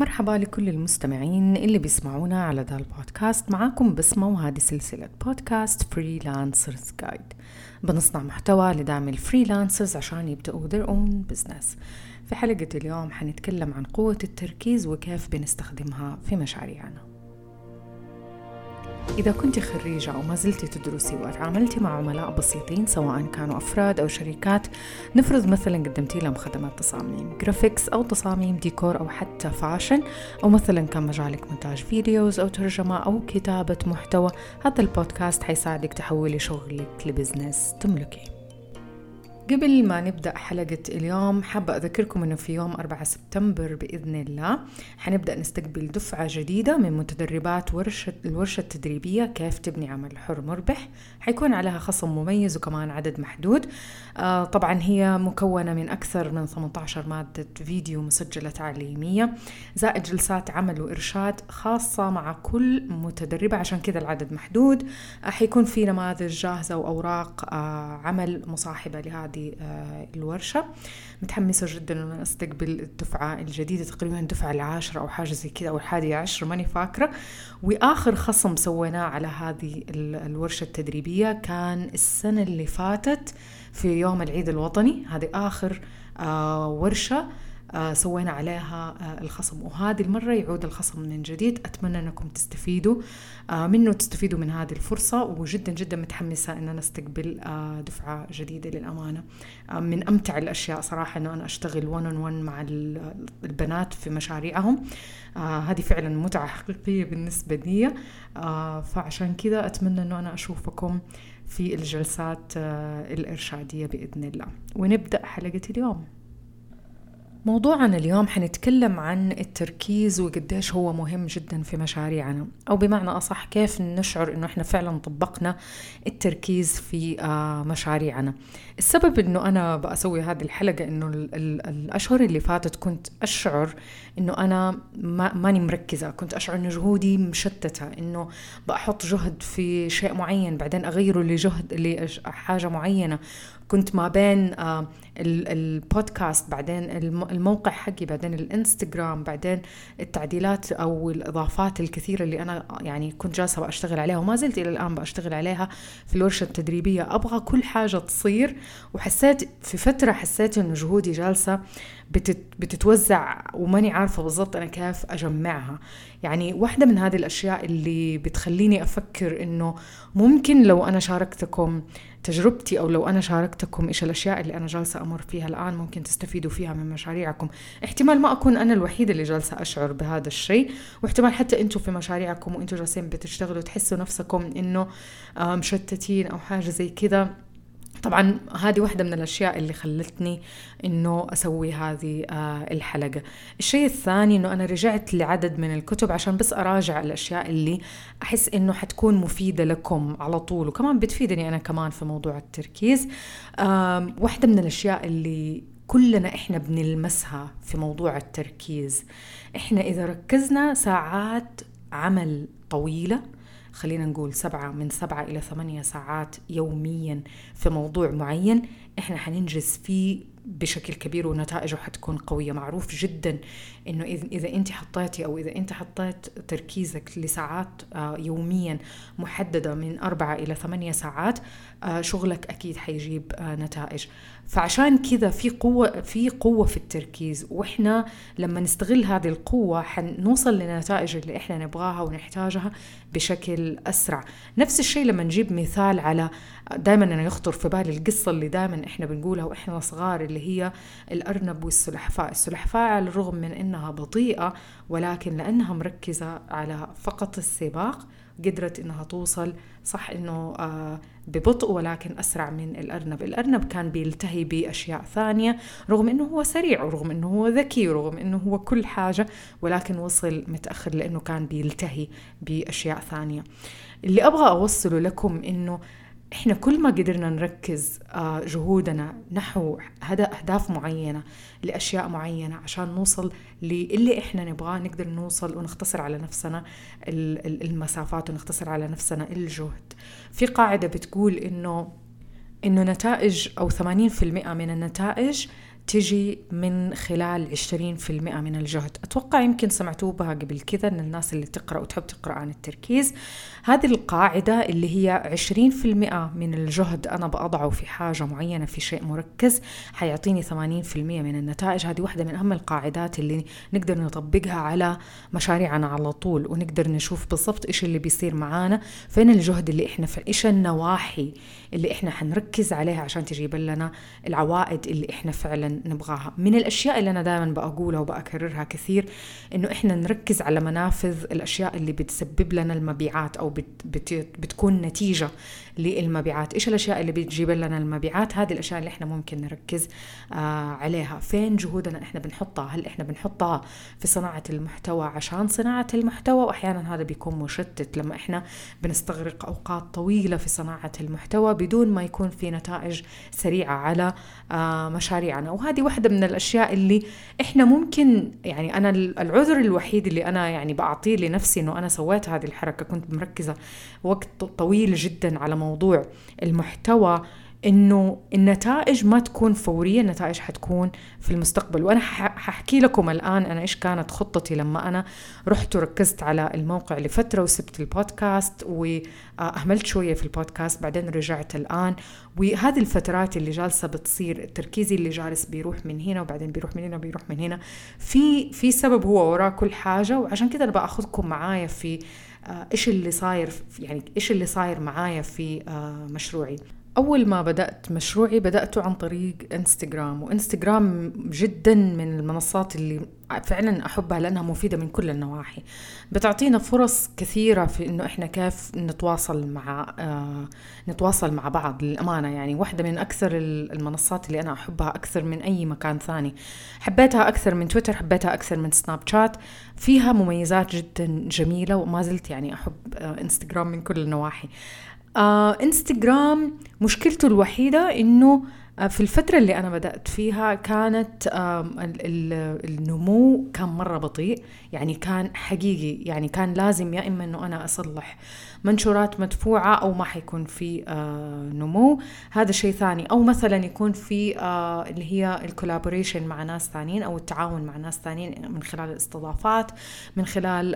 مرحبا لكل المستمعين اللي بيسمعونا على ذا البودكاست. معاكم بسمة وهذه سلسلة بودكاست Freelancers Guide بنصنع محتوى لدعم ال freelancers عشان يبدأوا their own business. في حلقة اليوم حنتكلم عن قوة التركيز وكيف بنستخدمها في مشاريعنا. إذا كنت خريجة أو ما زلت تدرسي وتعاملتي مع عملاء بسيطين سواء كانوا أفراد أو شركات نفرض مثلا قدمتي لهم خدمات تصاميم graphics أو تصاميم ديكور أو حتى fashion أو مثلا كان مجالك مونتاج videos أو ترجمة أو كتابة محتوى هذا البودكاست حيساعدك تحولي شغلك ل business تملكيه قبل ما نبدأ حلقة اليوم حابة أذكركم أنه في يوم 4 سبتمبر بإذن الله حنبدأ نستقبل دفعة جديدة من متدربات ورشة الورشة التدريبية كيف تبني عمل حر مربح. حيكون عليها خصم مميز وكمان عدد محدود. آه طبعا هي مكونة من أكثر من 18 مادة فيديو مسجلة تعليمية زائد جلسات عمل وإرشاد خاصة مع كل متدربة عشان كذا العدد محدود. آه حيكون في نماذج جاهزة وأوراق آه عمل مصاحبة لهذا هذه آه، الورشة. متحمسة جدا أن أستقبل الدفعة الجديدة تقريبا الدفعة العاشرة أو حاجة زي كذا أو الحادية عشر ماني فاكرة. وآخر خصم سويناه على هذه الورشة التدريبية كان السنة اللي فاتت في يوم العيد الوطني. هذه آخر آه، ورشة سوينا عليها آه، الخصم. وهذه المرة يعود الخصم من جديد. أتمنى أنكم تستفيدوا آه، منه تستفيدوا من هذه الفرصة. وجدا جدا متحمسة أن أنا أستقبل دفعة جديدة للأمانة. من أمتع الأشياء صراحة أنه أنا أشتغل ون on ون مع البنات في مشاريعهم. هذه فعلا متعة حقيقية بالنسبة لي. فعشان كذا أتمنى أنه أنا أشوفكم في الجلسات الإرشادية بإذن الله. ونبدأ حلقة اليوم. موضوعنا اليوم حنتكلم عن التركيز وقديش هو مهم جدا في مشاريعنا. أو بمعنى أصح كيف نشعر إنه إحنا فعلا طبقنا التركيز في آه، مشاريعنا. السبب إنه أنا بسوي هذه الحلقة إنه الأشهر اللي فاتت كنت أشعر إنه أنا ما ماني مركزة. كنت أشعر إنه جهودي مشتتة إنه بحط جهد في شيء معين بعدين أغيره لجهد لحاجة معينة. كنت ما بين آه، البودكاست بعدين الموقع حقي بعدين الإنستغرام بعدين التعديلات أو الإضافات الكثيرة اللي أنا يعني كنت جالسة بشتغل عليها وما زلت إلى الآن بشتغل عليها في الورشة التدريبية. أبغى كل حاجة تصير وحسيت في فترة حسيت إنه جهودي جالسة بتتوزع وماني عارفة بالضبط أنا كيف أجمعها. يعني واحدة من هذه الأشياء اللي بتخليني أفكر إنه ممكن لو أنا شاركتكم تجربتي أو لو أنا شاركتكم إيش الأشياء اللي أنا جالسة أمر فيها الآن ممكن تستفيدوا فيها من مشاريعكم. احتمال ما أكون أنا الوحيدة اللي جالسة أشعر بهذا الشيء واحتمال حتى أنتم في مشاريعكم وأنتم جالسين بتشتغلوا تحسوا نفسكم إنه آه، مشتتين أو حاجة زي كذا. طبعا هذه واحدة من الأشياء اللي خلتني إنه أسوي هذه آه الحلقة. الشيء الثاني إنه أنا رجعت لعدد من الكتب عشان بس أراجع الأشياء اللي أحس إنه حتكون مفيدة لكم على طول وكمان بتفيدني أنا كمان في موضوع التركيز. واحدة من الأشياء اللي كلنا إحنا بنلمسها في موضوع التركيز. إحنا إذا ركزنا ساعات عمل طويلة خلينا نقول سبعة من سبعة إلى ثمانية ساعات يوميا في موضوع معين. إحنا حننجز فيه بشكل كبير ونتائجه حتكون قوية. معروف جدا إنه إذا أنت حطيتي أو إذا أنت حطيت تركيزك لساعات آه، يوميا محددة من أربعة إلى ثمانية ساعات آه، شغلك أكيد حيجيب آه، نتائج. فعشان كذا في قوة في قوة في التركيز وإحنا لما نستغل هذه القوة حنوصل للنتائج اللي إحنا نبغاها ونحتاجها بشكل أسرع. نفس الشيء لما نجيب مثال على دائما أنا يخطر في بالي القصة اللي دائما إحنا بنقولها وإحنا صغار اللي هي الأرنب والسلحفاء السلحفاء على الرغم من إنها بطيئة ولكن لأنها مركزة على فقط السباق قدرت إنها توصل صح إنه آه ببطء ولكن أسرع من الأرنب، الأرنب كان بيلتهي بأشياء ثانية رغم إنه هو سريع ورغم إنه هو ذكي ورغم إنه هو كل حاجة ولكن وصل متأخر لأنه كان بيلتهي بأشياء ثانية. اللي أبغى أوصله لكم إنه إحنا كل ما قدرنا نركز آه، جهودنا نحو أهداف معينة لأشياء معينة عشان نوصل للي إحنا نبغاه نقدر نوصل ونختصر على نفسنا المسافات ونختصر على نفسنا الجهد. في قاعدة بتقول إنه إنه نتائج أو 80% من النتائج تجي من خلال 20% من الجهد. أتوقع يمكن سمعتوه بها قبل كذا أن الناس اللي تقرأ وتحب تقرأ عن التركيز. هذه القاعدة اللي هي 20% من الجهد أنا بأضعه في حاجة معينة في شيء مركز حيعطيني 80% من النتائج. هذه واحدة من أهم القاعدات اللي نقدر نطبقها على مشاريعنا على طول ونقدر نشوف بالضبط إيش اللي بيصير معانا. فين الجهد اللي إحنا في إيش النواحي اللي إحنا حنركز عليها عشان تجيب لنا العوائد اللي إحنا فعلا نبغاها. من الأشياء اللي أنا دائما بقولها وبأكررها كثير إنه إحنا نركز على منافذ الأشياء اللي بتسبب لنا المبيعات أو بت بت بتكون نتيجة للمبيعات. إيش الأشياء اللي بتجيب لنا المبيعات؟ هذه الأشياء اللي إحنا ممكن نركز آه عليها. فين جهودنا إحنا بنحطها؟ هل إحنا بنحطها في صناعة المحتوى عشان صناعة المحتوى؟ وأحيانا هذا بيكون مشتت لما إحنا بنستغرق أوقات طويلة في صناعة المحتوى بدون ما يكون في نتائج سريعة على آه مشاريعنا. وهذه واحدة من الأشياء اللي إحنا ممكن يعني أنا العذر الوحيد اللي أنا يعني بعطيه لنفسي إنه أنا سويت هذه الحركة كنت مركزة وقت طويل جدا على موضوع المحتوى إنه النتائج ما تكون فورية النتائج حتكون في المستقبل. وأنا ححكي لكم الآن أنا إيش كانت خطتي لما أنا رحت وركزت على الموقع لفتره وسبت البودكاست واهملت شوية في البودكاست بعدين رجعت الآن. وهذه الفترات اللي جالسة بتصير تركيزي اللي جالس بيروح من هنا وبعدين بيروح من هنا وبيروح من هنا في في سبب هو وراء كل حاجة. وعشان كده أنا بأخذكم معايا في آه، إيش اللي صاير يعني إيش اللي صاير معايا في آه، مشروعي. أول ما بدأت مشروعي بدأته عن طريق إنستغرام وإنستغرام جدا من المنصات اللي فعلا أحبها لأنها مفيدة من كل النواحي. بتعطينا فرص كثيرة في إنه إحنا كيف نتواصل مع آه نتواصل مع بعض للأمانة. يعني واحدة من أكثر المنصات اللي أنا أحبها أكثر من أي مكان ثاني. حبيتها أكثر من تويتر حبيتها أكثر من سناب شات. فيها مميزات جدا جميلة وما زلت يعني أحب آه إنستغرام من كل النواحي. آه انستغرام مشكلته الوحيدة إنه في الفترة اللي أنا بدأت فيها كانت النمو كان مرة بطيء. يعني كان حقيقي يعني كان لازم يا إما أنه أنا أصلح منشورات مدفوعة أو ما حيكون في آه، نمو. هذا شيء ثاني. أو مثلا يكون في آه، اللي هي الكولابوريشن مع ناس ثانيين أو التعاون مع ناس ثانيين من خلال الاستضافات من خلال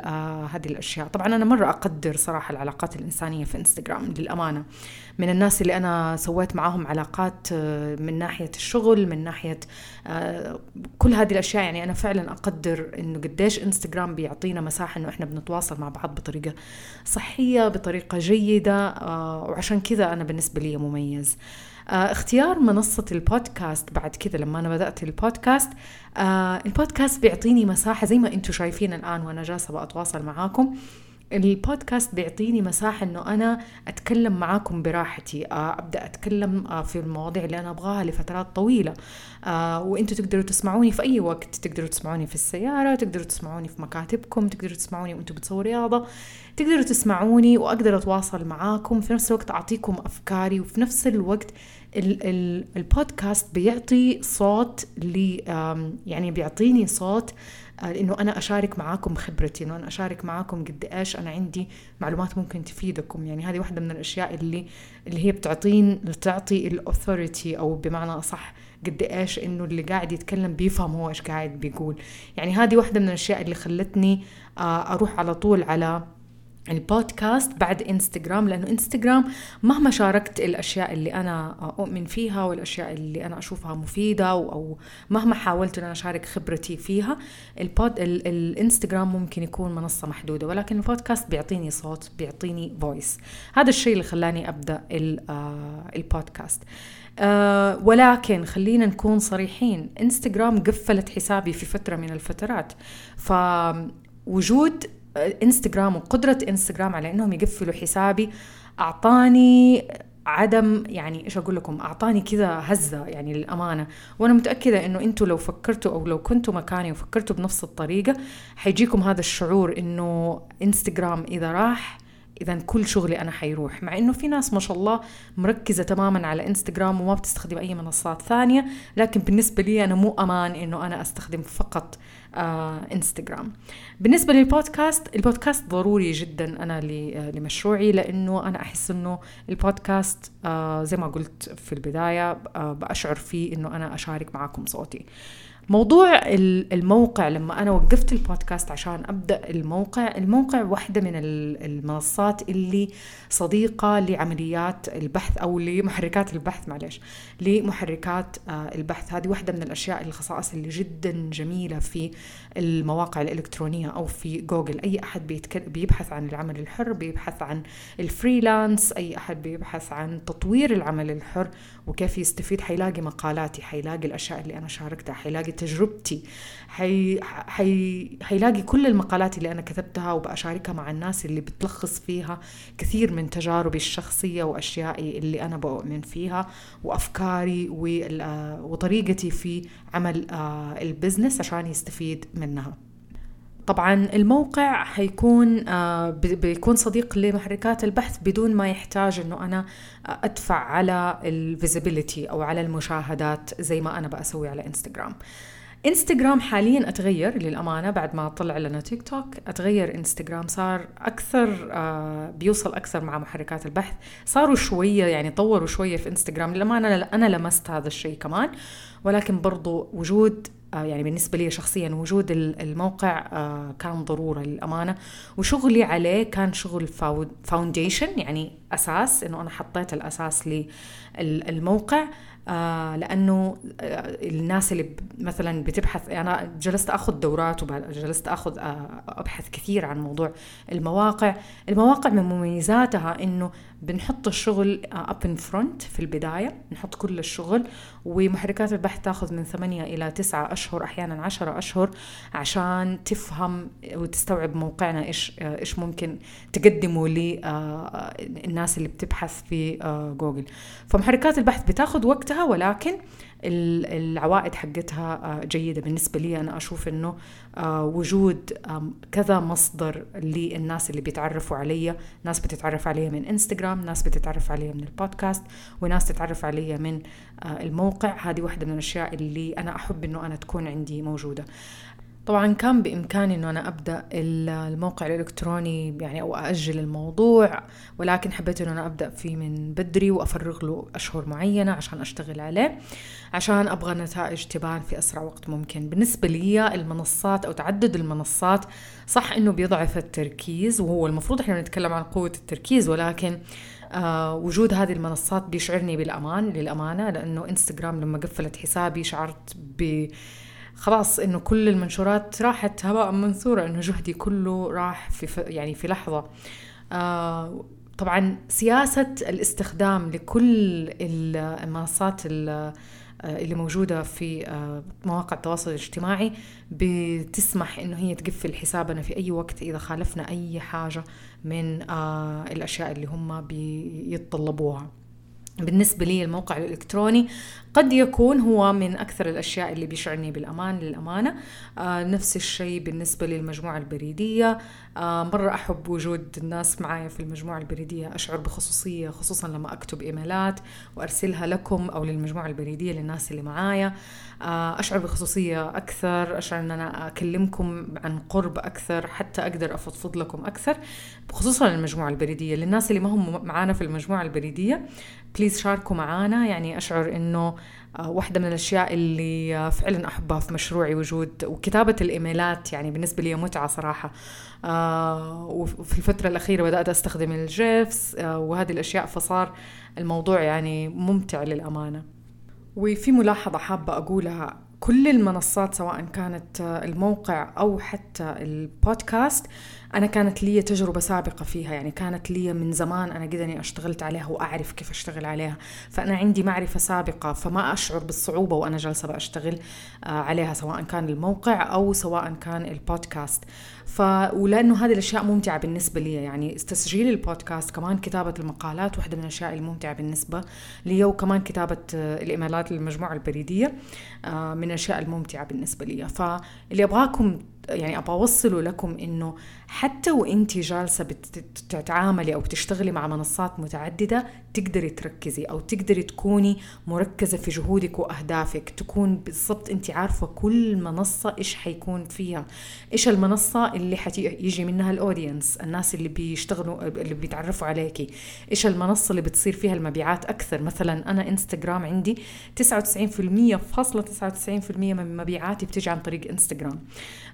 هذه الأشياء. طبعا أنا مرة أقدر صراحة العلاقات الإنسانية في إنستغرام للأمانة. من الناس اللي أنا سويت معاهم علاقات من ناحية الشغل من ناحية آه، كل هذه الأشياء. يعني أنا فعلا أقدر إنه قديش إنستغرام بيعطينا مساحة إنه إحنا بنتواصل مع بعض بطريقة صحية بطريقة جيدة آه، وعشان كذا أنا بالنسبة لي مميز. آه، اختيار منصة البودكاست بعد كذا لما أنا بدأت البودكاست البودكاست بيعطيني مساحة زي ما أنتم شايفين الآن وأنا جالسة بأتواصل معاكم. البودكاست بيعطيني مساحة إنه أنا أتكلم معاكم براحتي آه، أبدأ أتكلم آه، في المواضيع اللي أنا أبغاها لفترات طويلة آه، وأنتم تقدروا تسمعوني في أي وقت تقدروا تسمعوني في السيارة تقدروا تسمعوني في مكاتبكم تقدروا تسمعوني وأنتم بتسووا رياضة تقدروا تسمعوني وأقدر أتواصل معاكم في نفس الوقت أعطيكم أفكاري وفي نفس الوقت ال ال البودكاست بيعطي صوت لي يعني بيعطيني صوت آه، إنه أنا أشارك معاكم خبرتي إنه أنا أشارك معاكم قد إيش أنا عندي معلومات ممكن تفيدكم. يعني هذه واحدة من الأشياء اللي اللي هي بتعطين تعطي الاثوريتي أو بمعنى أصح قد إيش إنه اللي قاعد يتكلم بيفهم هو إيش قاعد بيقول. يعني هذه واحدة من الأشياء اللي خلتني آه، أروح على طول على البودكاست بعد إنستغرام لأنه إنستغرام مهما شاركت الأشياء اللي أنا أؤمن فيها والأشياء اللي أنا أشوفها مفيدة أو مهما حاولت إن أنا أشارك خبرتي فيها البود ال الإنستغرام ممكن يكون منصة محدودة ولكن البودكاست بيعطيني صوت بيعطيني voice هذا الشيء اللي خلاني أبدأ البودكاست. أه ولكن خلينا نكون صريحين إنستغرام قفلت حسابي في فترة من الفترات. فوجود انستغرام وقدرة انستغرام على إنهم يقفلوا حسابي أعطاني عدم يعني إيش أقول لكم؟ أعطاني كذا هزة يعني للأمانة. وأنا متأكدة إنه أنتم لو فكرتوا أو لو كنتوا مكاني وفكرتوا بنفس الطريقة حيجيكم هذا الشعور إنه انستغرام إذا راح إذا كل شغلي أنا حيروح. مع إنه في ناس ما شاء الله مركزة تماما على انستغرام وما بتستخدم أي منصات ثانية لكن بالنسبة لي أنا مو أمان إنه أنا أستخدم فقط انستغرام بالنسبة للبودكاست البودكاست ضروري جدا أنا لمشروعي لأنه أنا أحس أنه البودكاست آه زي ما قلت في البداية آه بأشعر فيه أنه أنا أشارك معاكم صوتي. موضوع الموقع لما أنا وقفت البودكاست عشان أبدأ الموقع الموقع واحدة من المنصات اللي صديقة لعمليات البحث أو لمحركات البحث معلش لمحركات آه، البحث. هذه واحدة من الأشياء الخصائص اللي جدا جميلة في المواقع الإلكترونية أو في جوجل. أي أحد بيبحث عن العمل الحر بيبحث عن الفريلانس أي أحد بيبحث عن تطوير العمل الحر وكيف يستفيد. حيلاقي مقالاتي حيلاقي الأشياء اللي أنا شاركتها حيلاقي تجربتي. حي... حي... حيلاقي كل المقالات اللي أنا كتبتها وبأشاركها مع الناس اللي بتلخص فيها كثير من تجاربي الشخصية وأشيائي اللي أنا بؤمن فيها وأفكاري وطريقتي في عمل آه، ال business عشان يستفيد منها. طبعا الموقع حيكون آه بيكون صديق لمحركات البحث بدون ما يحتاج إنه أنا أدفع على ال visibility أو على المشاهدات زي ما أنا بسوي على انستغرام انستغرام حاليا أتغير للأمانة بعد ما طلع لنا تيك توك أتغير انستغرام صار أكثر آه بيوصل أكثر مع محركات البحث. صاروا شوية يعني طوروا شوية في انستغرام للأمانة أنا لمست هذا الشيء كمان. ولكن برضو وجود آه، يعني بالنسبة لي شخصيا وجود الموقع آه، كان ضرورة للأمانة. وشغلي عليه كان شغل فاونديشن يعني أساس إنه أنا حطيت الأساس للموقع آه لأنه آه الناس اللي مثلا بتبحث أنا جلست آخذ دورات وجلست آخذ آه أبحث كثير عن موضوع المواقع. المواقع من مميزاتها إنه بنحط الشغل up in front في البداية نحط كل الشغل ومحركات البحث تاخذ من ثمانية إلى تسعة أشهر أحيانا عشرة أشهر عشان تفهم وتستوعب موقعنا إيش آه، إيش ممكن تقدمه للناس آه، اللي بتبحث في جوجل فمحركات البحث بتاخذ وقتها ولكن العوائد حقتها آه، جيدة. بالنسبة لي أنا أشوف أنه آه، وجود كذا مصدر للناس اللي بيتعرفوا علي ناس بتتعرف علي من انستغرام ناس بتتعرف علي من البودكاست وناس تتعرف علي من آه، الموقع. هذه واحدة من الأشياء اللي أنا أحب أنه أنا تكون عندي موجودة. طبعا كان بإمكاني أنه أنا أبدأ الموقع الإلكتروني يعني أو أأجل الموضوع ولكن حبيت أنه أنا أبدأ فيه من بدري وأفرغ له أشهر معينة عشان أشتغل عليه عشان أبغى نتائج تبان في أسرع وقت ممكن. بالنسبة لي المنصات أو تعدد المنصات صح أنه بيضعف التركيز وهو المفروض إحنا نتكلم عن قوة التركيز ولكن آه وجود هذه المنصات بيشعرني بالأمان للأمانة لأنه إنستغرام لما قفلت حسابي شعرت ب خلاص إنه كل المنشورات راحت. هباء منثورة إنه جهدي كله راح في يعني في لحظة. آه طبعا سياسة الاستخدام لكل المنصات آه، اللي موجودة في آه، مواقع التواصل الاجتماعي بتسمح إنه هي تقفل حسابنا في أي وقت إذا خالفنا أي حاجة من آه، الأشياء اللي هم بيتطلبوها. بالنسبة لي الموقع الإلكتروني قد يكون هو من أكثر الأشياء اللي بيشعرني بالأمان للأمانة. آه نفس الشيء بالنسبة للمجموعة البريدية. مرة أحب وجود الناس معايا في المجموعة البريدية. أشعر بخصوصية خصوصا لما أكتب إيميلات وأرسلها لكم أو للمجموعة البريدية للناس اللي معايا. آه أشعر بخصوصية أكثر أشعر أن أنا أكلمكم عن قرب أكثر حتى أقدر أفضفض لكم أكثر. خصوصا المجموعة البريدية. للناس اللي ما هم معانا في المجموعة البريدية please شاركوا معانا. يعني أشعر أنه آه، واحدة من الأشياء اللي آه، فعلا أحبها في مشروعي وجود وكتابة الإيميلات يعني بالنسبة لي متعة صراحة. آه، وفي الفترة الأخيرة بدأت أستخدم ال GIFs وهذه الأشياء فصار الموضوع يعني ممتع للأمانة. وفي ملاحظة حابة أقولها كل المنصات سواء كانت الموقع أو حتى البودكاست أنا كانت لي تجربة سابقة فيها يعني كانت لي من زمان أنا قد أني أشتغلت عليها وأعرف كيف أشتغل عليها. فأنا عندي معرفة سابقة فما أشعر بالصعوبة وأنا جالسة بشتغل آه، عليها سواء كان الموقع أو سواء كان البودكاست. ف ولأنه هذه الأشياء ممتعة بالنسبة لي يعني تسجيل البودكاست كمان كتابة المقالات واحدة من الأشياء الممتعة بالنسبة لي وكمان كتابة آه، الإيميلات للمجموعة البريدية آه، من الأشياء الممتعة بالنسبة لي. فاللي أبغاكم يعني أبغى أوصله لكم إنه حتى وانت جالسة بتتعاملي أو بتشتغلي مع منصات متعددة تقدري تركزي أو تقدري تكوني مركزة في جهودك وأهدافك. تكون بالضبط أنت عارفة كل منصة إيش حيكون فيها. إيش المنصة اللي حيجي منها الأودينس الناس اللي بيشتغلوا اللي بيتعرفوا عليكي. إيش المنصة اللي بتصير فيها المبيعات أكثر؟ مثلا أنا إنستغرام عندي 99% فاصلة 99% من مبيعاتي بتيجي عن طريق إنستغرام.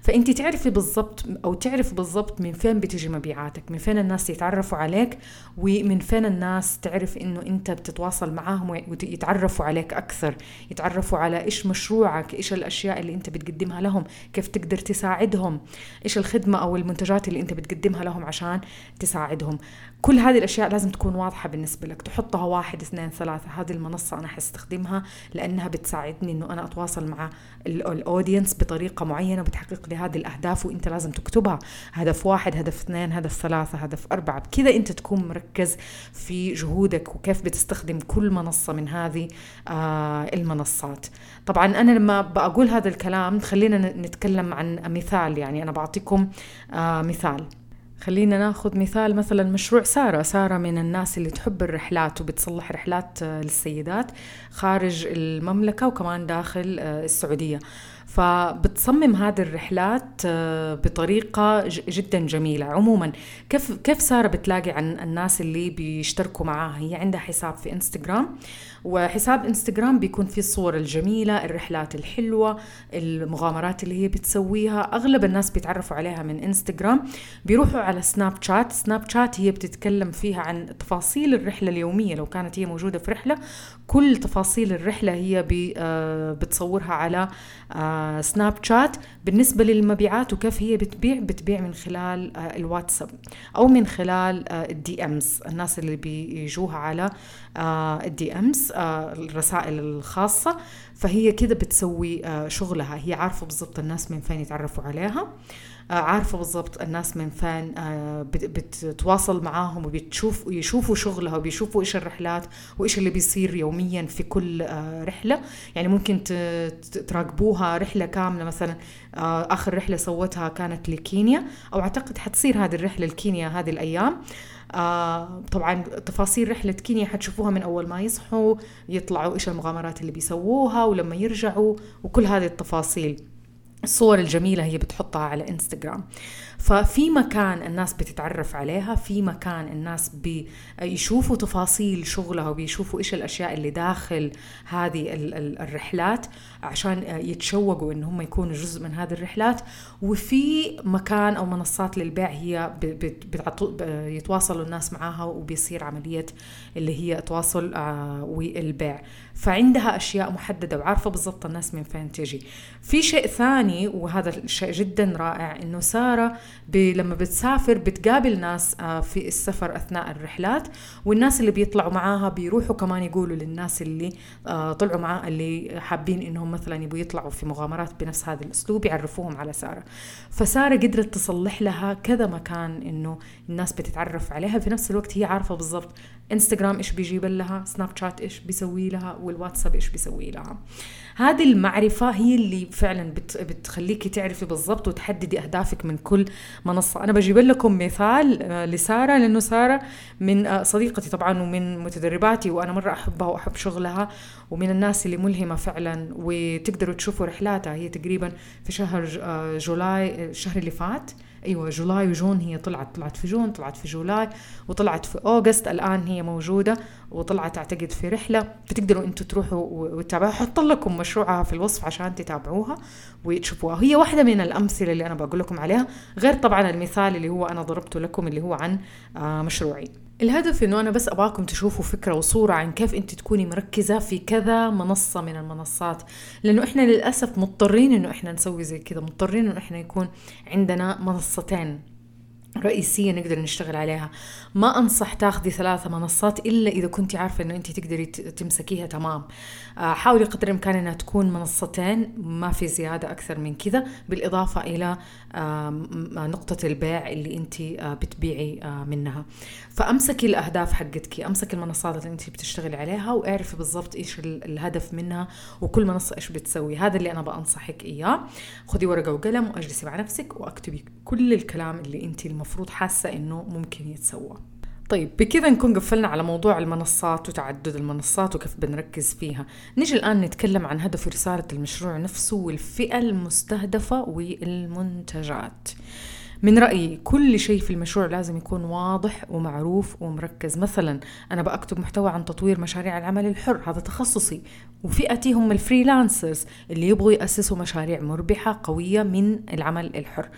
فأنت تعرفي بالضبط أو تعرف بالضبط من فين بتيجي مبيعاتك؟ من فين الناس يتعرفوا عليك؟ ومن فين الناس تعرف إنه أنت بتتواصل معاهم ويتعرفوا عليك أكثر؟ يتعرفوا على إيش مشروعك؟ إيش الأشياء اللي أنت بتقدمها لهم؟ كيف تقدر تساعدهم؟ إيش الخدمة أو المنتجات اللي أنت بتقدمها لهم عشان تساعدهم؟ كل هذه الأشياء لازم تكون واضحة بالنسبة لك. تحطها واحد اثنين ثلاثة. هذه المنصة أنا حستخدمها لأنها بتساعدني إنه أنا أتواصل مع الاودينس بطريقة معينة وبتحقق لي هذه الأهداف وأنت لازم تكتبها. هدف واحد هدف اثنين هدف ثلاثة هدف أربعة. بكذا أنت تكون مركز في جهودك وكيف بتستخدم كل منصة من هذه آه المنصات. طبعا أنا لما بقول هذا الكلام خلينا نتكلم عن مثال يعني. أنا بعطيكم آه مثال. خلينا ناخذ مثال مثلا مشروع سارة. سارة من الناس اللي تحب الرحلات وبتصلح رحلات آه، للسيدات خارج المملكة وكمان داخل آه، السعودية. فبتصمم هذه الرحلات آه، بطريقة جدا جميلة. عموما كيف كيف سارة بتلاقي عن الناس اللي بيشتركوا معاها؟ هي عندها حساب في إنستغرام وحساب إنستغرام بيكون فيه الصور الجميلة الرحلات الحلوة المغامرات اللي هي بتسويها. أغلب الناس بيتعرفوا عليها من إنستغرام. بيروحوا على سناب شات. سناب شات هي بتتكلم فيها عن تفاصيل الرحلة اليومية. لو كانت هي موجودة في رحلة كل تفاصيل الرحلة هي آه، بتصورها على سناب آه، شات بالنسبة للمبيعات وكيف هي بتبيع بتبيع من خلال آه، الواتساب أو من خلال الدي أمز الناس اللي بيجوها على الدي أمز الرسائل الخاصة. فهي كده بتسوي شغلها. هي عارفة بالضبط الناس من فين يتعرفوا عليها. آه، عارفة بالضبط الناس من فين آه، بتتواصل معاهم وبتشوف ويشوفوا شغلها وبيشوفوا إيش الرحلات وإيش اللي بيصير يوميا في كل آه، رحلة. يعني ممكن تراقبوها رحلة كاملة مثلا آخر رحلة سوتها كانت لكينيا أو أعتقد حتصير هذه الرحلة لكينيا هذه الأيام. آه طبعا تفاصيل رحلة كينيا حتشوفوها من أول ما يصحوا يطلعوا إيش المغامرات اللي بيسووها ولما يرجعوا وكل هذه التفاصيل. الصور الجميلة هي بتحطها على انستغرام ففي مكان الناس بتتعرف عليها في مكان الناس بيشوفوا تفاصيل شغلها وبيشوفوا إيش الأشياء اللي داخل هذه الرحلات عشان يتشوقوا إن هم يكونوا جزء من هذه الرحلات. وفي مكان أو منصات للبيع هي يتواصلوا الناس معاها وبيصير عملية اللي هي التواصل آه، والبيع. فعندها أشياء محددة وعارفة بالضبط الناس من فين تجي. في شيء ثاني وهذا الشيء جدا رائع إنه ساره لما بتسافر بتقابل ناس آه، في السفر أثناء الرحلات والناس اللي بيطلعوا معاها بيروحوا كمان يقولوا للناس اللي آه، طلعوا معاها اللي حابين إنهم مثلا يبغوا يطلعوا في مغامرات بنفس هذا الأسلوب يعرفوهم على سارة. فسارة قدرت تصلح لها كذا مكان إنه الناس بتتعرف عليها في نفس الوقت هي عارفة بالضبط انستغرام إيش بيجيب لها سناب شات إيش بيسوي لها والواتساب إيش بيسوي لها. هذه المعرفة هي اللي فعلا بت بتخليكي تعرفي بالضبط وتحددي أهدافك من كل منصة. أنا بجيب لكم مثال آه، لسارة لأنه سارة من آه، صديقتي طبعا ومن متدرباتي وأنا مرة أحبها وأحب شغلها ومن الناس اللي ملهمة فعلا وتقدروا تشوفوا رحلاتها. هي تقريبا في شهر آه، July الشهر اللي فات. أيوه July و June هي طلعت طلعت في June طلعت في July وطلعت في August الآن هي موجودة وطلعت أعتقد في رحلة. فتقدروا أنتم تروحوا وتتابعوها. حط لكم مشروعها في الوصف عشان تتابعوها وتشوفوها. هي واحدة من الأمثلة اللي أنا بقول لكم عليها غير طبعا المثال اللي هو أنا ضربته لكم اللي هو عن آه، مشروعي. الهدف إنه أنا بس أبغاكم تشوفوا فكرة وصورة عن كيف أنت تكوني مركزة في كذا منصة من المنصات. لأنه إحنا للأسف مضطرين إنه إحنا نسوي زي كذا مضطرين إنه إحنا يكون عندنا منصتين. رئيسية نقدر نشتغل عليها. ما أنصح تاخذي ثلاثة منصات إلا إذا كنت عارفة أنه أنت تقدري تمسكيها تمام. آه، حاولي قدر الإمكان أنها تكون منصتين ما في زيادة أكثر من كذا بالإضافة إلى نقطة البيع اللي أنت آه، بتبيعي آه، منها. فأمسكي الأهداف حقتك أمسكي المنصات اللي أنت بتشتغلي عليها واعرفي بالضبط إيش الهدف منها وكل منصة إيش بتسوي. هذا اللي أنا بأنصحك إياه. خذي ورقة وقلم وأجلسي مع نفسك وأكتبي كل الكلام اللي أنت المفروض حاسة إنه ممكن يتسوى. طيب بكذا نكون قفلنا على موضوع المنصات وتعدد المنصات وكيف بنركز فيها. نيجي الآن نتكلم عن هدف رسالة المشروع نفسه والفئة المستهدفة والمنتجات. من رأيي كل شيء في المشروع لازم يكون واضح ومعروف ومركز. مثلا أنا بكتب محتوى عن تطوير مشاريع العمل الحر هذا تخصصي. وفئتي هم ال freelancers اللي يبغوا يأسسوا مشاريع مربحة قوية من العمل الحر.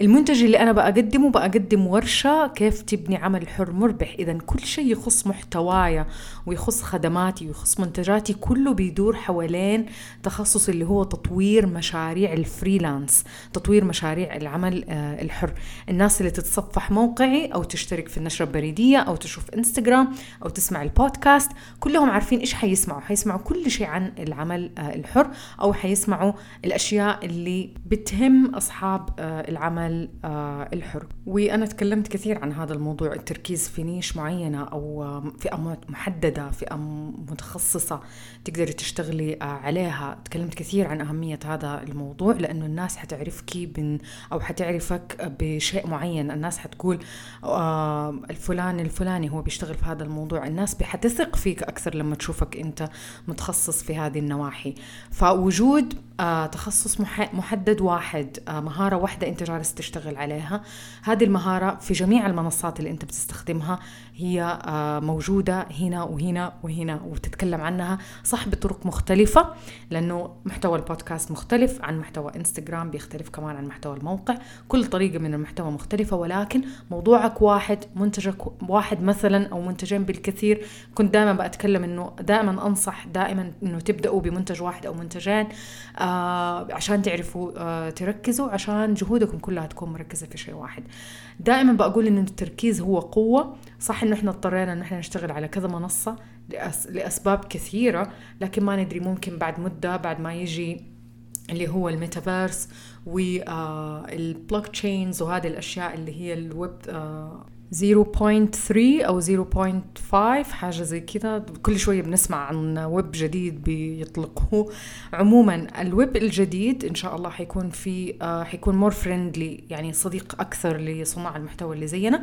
المنتج اللي أنا بقدمه بقدم ورشة كيف تبني عمل حر مربح. إذا كل شيء يخص محتوايا ويخص خدماتي ويخص منتجاتي كله بيدور حوالين تخصص اللي هو تطوير مشاريع ال freelance تطوير مشاريع العمل آه، الحر الناس اللي تتصفح موقعي أو تشترك في النشرة البريدية أو تشوف إنستغرام أو تسمع البودكاست. كلهم عارفين إيش حيسمعوا. حيسمعوا كل شيء عن العمل آه، الحر أو حيسمعوا الأشياء اللي بتهم أصحاب آه، العمل آه، الحر. وأنا تكلمت كثير عن هذا الموضوع التركيز في نيش معينة أو فئة محددة فئة متخصصة تقدري تشتغلي عليها. تكلمت كثير عن أهمية هذا الموضوع لأنه الناس حتعرفك بن أو حتعرفك بشيء معين الناس حتقول آه، الفلان الفلاني هو بيشتغل في هذا الموضوع. الناس حتثق فيك أكثر لما تشوفك أنت متخصص في هذه النواحي. فوجود تخصص محدد واحد مهارة واحدة أنت جالس تشتغل عليها هذه المهارة في جميع المنصات اللي أنت بتستخدمها هي آه، موجودة هنا وهنا وهنا وتتكلم عنها صح بطرق مختلفة لأنه محتوى البودكاست مختلف عن محتوى إنستغرام بيختلف كمان عن محتوى الموقع. كل طريقة من المحتوى مختلفة ولكن موضوعك واحد منتجك واحد مثلا أو منتجين بالكثير. كنت دائما بأتكلم أنه دائما أنصح دائما أنه تبدأوا بمنتج واحد أو منتجين آه عشان تعرفوا آه تركزوا عشان جهودكم كلها تكون مركزة في شيء واحد. دائما بقول أن التركيز هو قوة صح إنه إحنا اضطرينا إن إحنا نشتغل على كذا منصة. لأسباب كثيرة لكن ما ندري ممكن بعد مدة بعد ما يجي اللي هو ال metaverse وال blockchains وهذه الأشياء اللي هي الويب 0.3 أو 0.5 حاجة زي كذا كل شوية بنسمع عن ويب جديد بيطلقوه عموما الويب الجديد إن شاء الله حيكون في آه حيكون more friendly يعني صديق أكثر لصناع المحتوى اللي زينا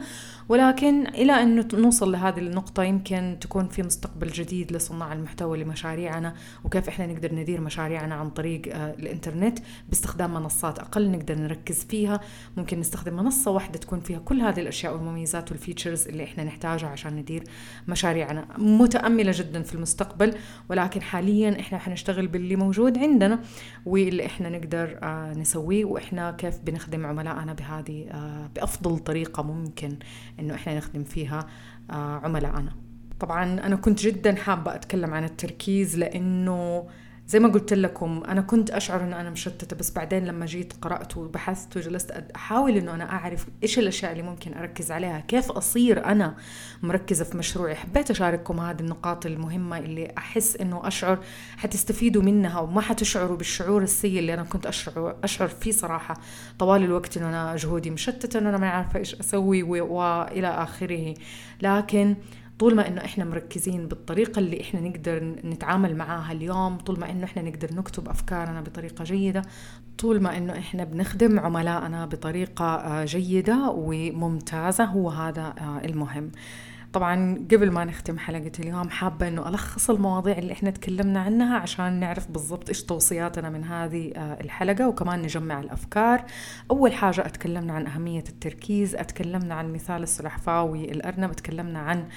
ولكن إلى أن نوصل لهذه النقطة يمكن تكون في مستقبل جديد لصناع المحتوى لمشاريعنا وكيف إحنا نقدر ندير مشاريعنا عن طريق آه الإنترنت باستخدام منصات أقل نقدر نركز فيها. ممكن نستخدم منصة واحدة تكون فيها كل هذه الأشياء والمميزات المميزات والفيتشرز اللي إحنا نحتاجها عشان ندير مشاريعنا. متأملة جدا في المستقبل ولكن حاليا إحنا حنشتغل باللي موجود عندنا واللي إحنا نقدر آه، نسويه وإحنا كيف بنخدم عملائنا بهذه آه، بأفضل طريقة ممكن إنه إحنا نخدم فيها آه، عملائنا. طبعا أنا كنت جدا حابة أتكلم عن التركيز لأنه زي ما قلت لكم أنا كنت أشعر إنه أنا مشتتة بس بعدين لما جيت قرأت وبحثت وجلست أحاول إنه أنا أعرف إيش الأشياء اللي ممكن أركز عليها كيف أصير أنا مركزة في مشروعي. حبيت أشارككم هذه النقاط المهمة اللي أحس إنه أشعر حتستفيدوا منها وما حتشعروا بالشعور السيء اللي أنا كنت اشعر أشعر فيه صراحة. طوال الوقت إنه أنا جهودي مشتتة إنه أنا ما عارفة إيش أسوي وإلى آخره. لكن طول ما إنه إحنا مركزين بالطريقة اللي إحنا نقدر نتعامل معاها اليوم طول ما إنه إحنا نقدر نكتب أفكارنا بطريقة جيدة طول ما إنه إحنا بنخدم عملائنا بطريقة آه، جيدة وممتازة هو هذا آه، المهم. طبعا قبل ما نختم حلقة اليوم حابة إنه ألخص المواضيع اللي إحنا تكلمنا عنها عشان نعرف بالضبط إيش توصياتنا من هذه آه، الحلقة وكمان نجمع الأفكار. أول حاجة أتكلمنا عن أهمية التركيز أتكلمنا عن مثال السلحفاة والأرنب أتكلمنا عن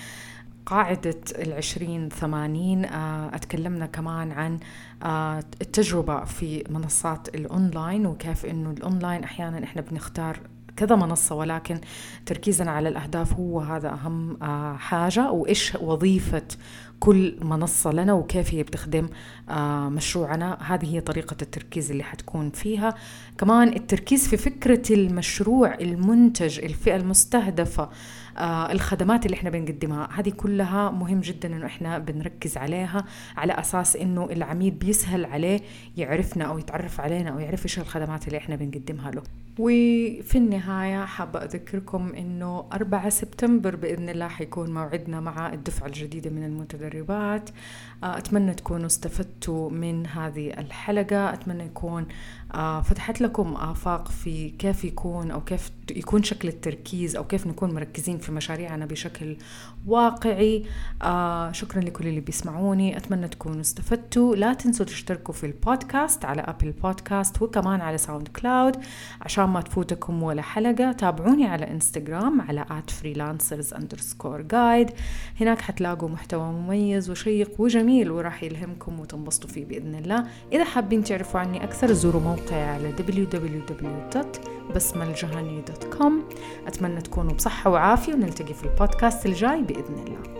قاعدة العشرين ثمانين آه، أتكلمنا كمان عن آه، التجربة في منصات الأونلاين وكيف أنه الأونلاين أحيانا إحنا بنختار كذا منصة ولكن تركيزنا على الأهداف هو هذا أهم آه، حاجة. وإيش وظيفة كل منصة لنا وكيف هي بتخدم مشروعنا. هذه هي طريقة التركيز اللي حتكون فيها. كمان التركيز في فكرة المشروع المنتج الفئة المستهدفة آه الخدمات اللي إحنا بنقدمها. هذه كلها مهم جدا إنه إحنا بنركز عليها على أساس إنه العميل بيسهل عليه يعرفنا أو يتعرف علينا أو يعرف إيش الخدمات اللي إحنا بنقدمها له. وفي النهاية حابة أذكركم أنه 4 سبتمبر بإذن الله حيكون موعدنا مع الدفعة الجديدة من المتدربات. آه، أتمنى تكونوا استفدتوا من هذه الحلقة. أتمنى يكون فتحت لكم آفاق في كيف يكون أو كيف يكون شكل التركيز أو كيف نكون مركزين في مشاريعنا بشكل واقعي. آه شكرا لكل اللي بيسمعوني. أتمنى تكونوا استفدتوا. لا تنسوا تشتركوا في البودكاست على Apple Podcast وكمان على SoundCloud عشان ما تفوتكم ولا حلقة. تابعوني على إنستغرام على at freelancers underscore guide. هناك حتلاقوا محتوى مميز وشيق وجميل وراح يلهمكم وتنبسطوا فيه بإذن الله. إذا حابين تعرفوا عني أكثر زوروا موقعي على www.basmaljahani.com أتمنى تكونوا بصحة وعافية ونلتقي في البودكاست الجاي بإذن الله.